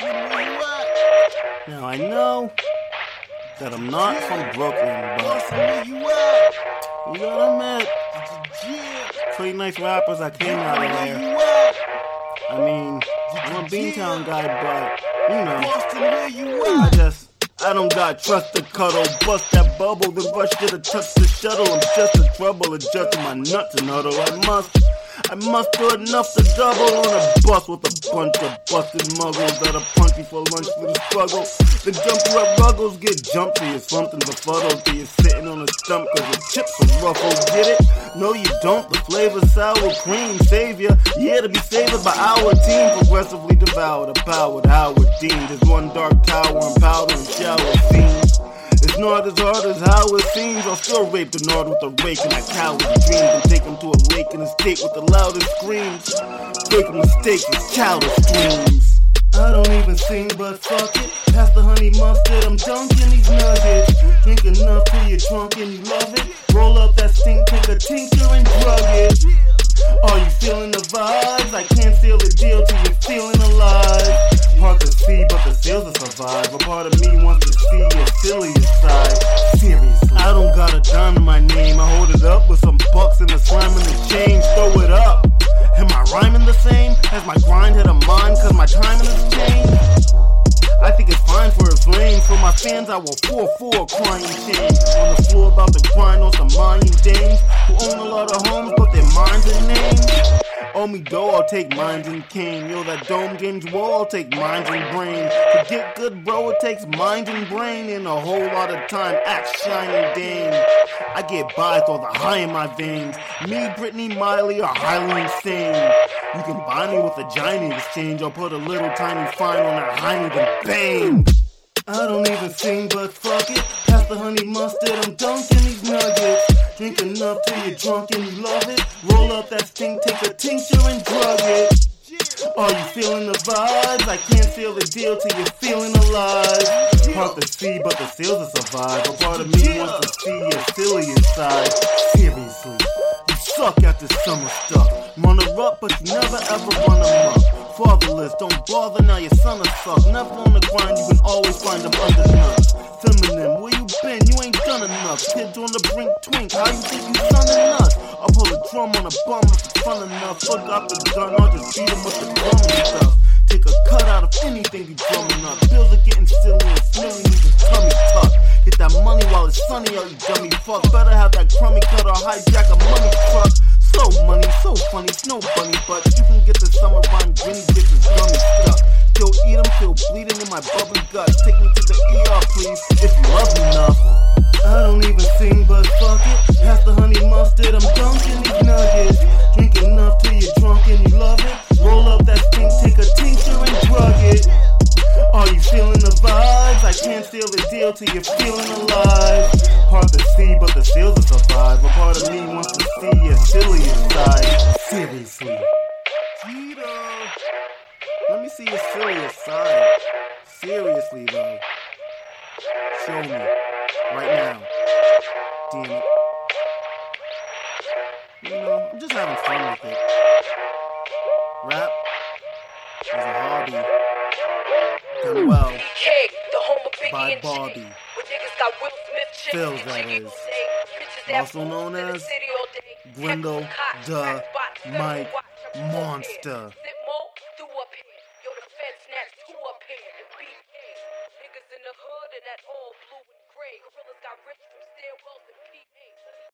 Now I know that I'm not from Brooklyn, but you you gotta admit, pretty nice rappers that came out of there. I mean, I'm a Beantown guy, but you know, I just I don't got trust to cuddle, bust that bubble, then rush to the touch the shuttle. I'm just a trouble, adjusting my nuts and huddle. I must. I must do enough to double on a bus with a bunch of busted muggles that are punchy for lunch for the struggle. The jump up ruggles get jumped to you, something's befuddled to you sitting on a stump cause the chips are ruffled. Get it? No, you don't. The flavor sour cream savior. Yeah, to be favored by our team, progressively devoured, a powered Howard Dean. There's one dark tower and powder and shower scenes. As hard as how it seems. I'll still rape the Nord with a rake and that coward's dreams and take him to a lake in a with the loudest screams. Fake mistakes with childish dreams. I don't even sing, but fuck it. Pass the honey mustard, I'm dunking these nuggets. Drink enough till you're drunk and you love it. Roll up that stink, take a tinker and drug it. Are you feeling the vibes? I can't seal the deal till you're feeling alive. Hard to see, but the seals will survive. A part of me fans, I will 4-4 crying shame. On the floor about to grind on some Mayan dames who own a lot of homes, but their minds and names. Owe me dough, I'll take minds and cane. Yo, that dome game's war, I'll take minds and brain. To get good, bro, it takes mind and brain and a whole lot of time. Act shining dame. I get by with all the high in my veins. Me, Brittany, Miley are highly insane. You can buy me with a giant exchange. I'll put a little tiny fine on that hiney, then bang. I don't even sing, but fuck it. Pass the honey mustard, I'm dunking these nuggets. Drink enough till you're drunk and you love it. Roll up that stink, take a tincture and drug it. Are you feeling the vibes? I can't seal the deal till you're feeling alive. Hard to see, but the seals will survive. A part of me wants to see your silliest inside. Seriously, you suck at this summer stuff. Runner up, but you never ever run them up. Fatherless, don't bother now your son will suck. Never on the grind, you can always find them under nuts. Feminine, where you been? You ain't done enough. Kids on the brink, twink, how you think you son enough? I'll pull a drum on a bum if it's fun enough. Fuck out the gun, I'll just beat him with the drum and stuff. Take a cut out of anything you drumming up. Bills are getting silly and smelly, need a tummy tuck. Get that money while it's sunny, oh you dummy fuck. Better have that crummy cut or hijack a money truck. So money, so funny, snow bunny, but you can get the summer run, Grinny gets his gummy stuck. Yo, eat 'em, feel bleeding in my bubbly gut. Take me to the ER, please, if you love me enough. I don't even sing, but fuck it. Pass the honey mustard, I'm dunking these nuggets. Drink enough till you're drunk and you love it. Roll up that stink, take a tincture and drug it. Are you feeling the vibes? I can't seal the deal till you're feeling alive. See your silliest side. Seriously, though. Show me. Right now. Damn it. You know, I'm just having fun with it. Rap is a hobby. Done well K, the home of Biggie by. Bobby. Where niggas got Will Smith chicks Phils, and that is. all day. Bitches that Also known fools in the as city all day. Grendel Hex, cock, the crack box, federal Mic Monster. Two up here. Niggas in the hood and that all blue and gray. Gorillas got rich from stairwells and PA.